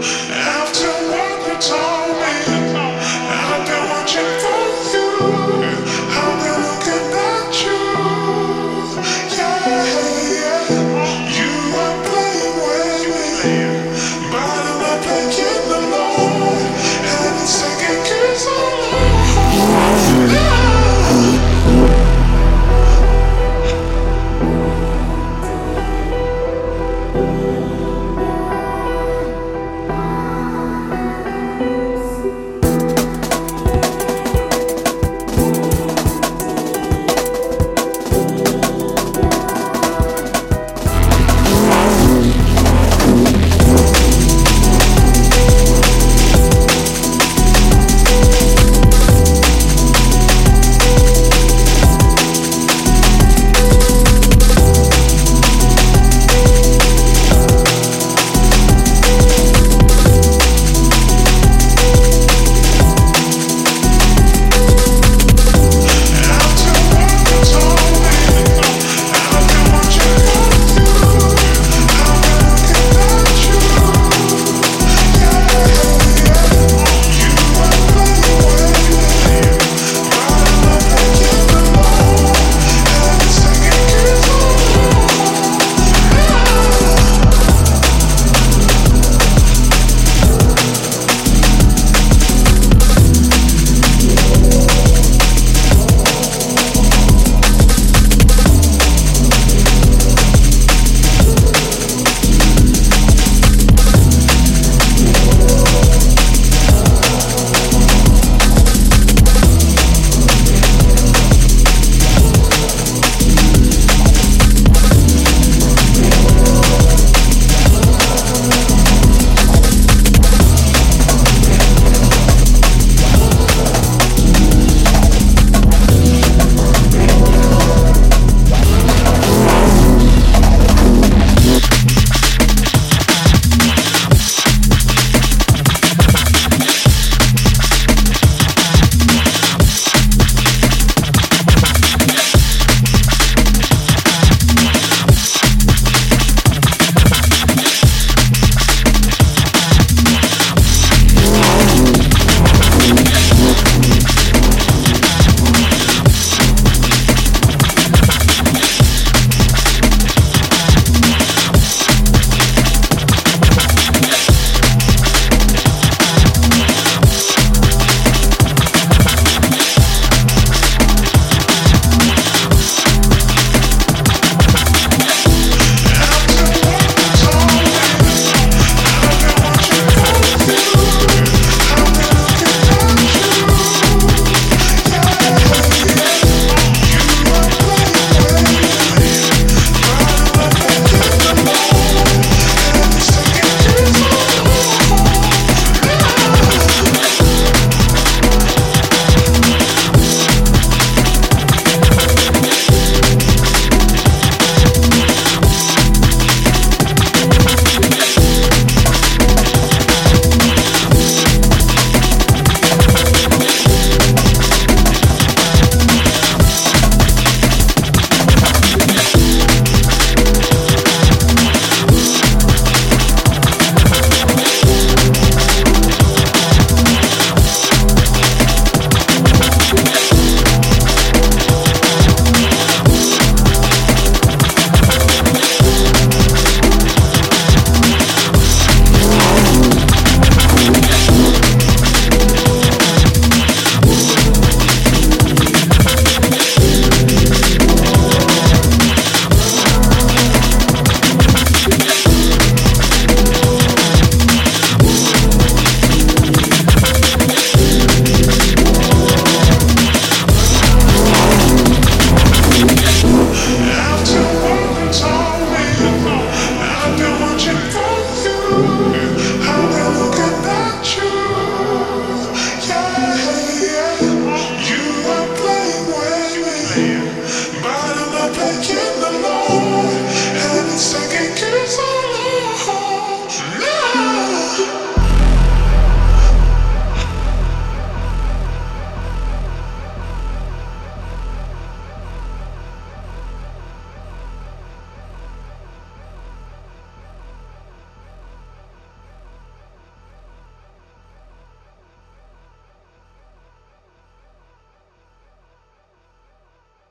After what you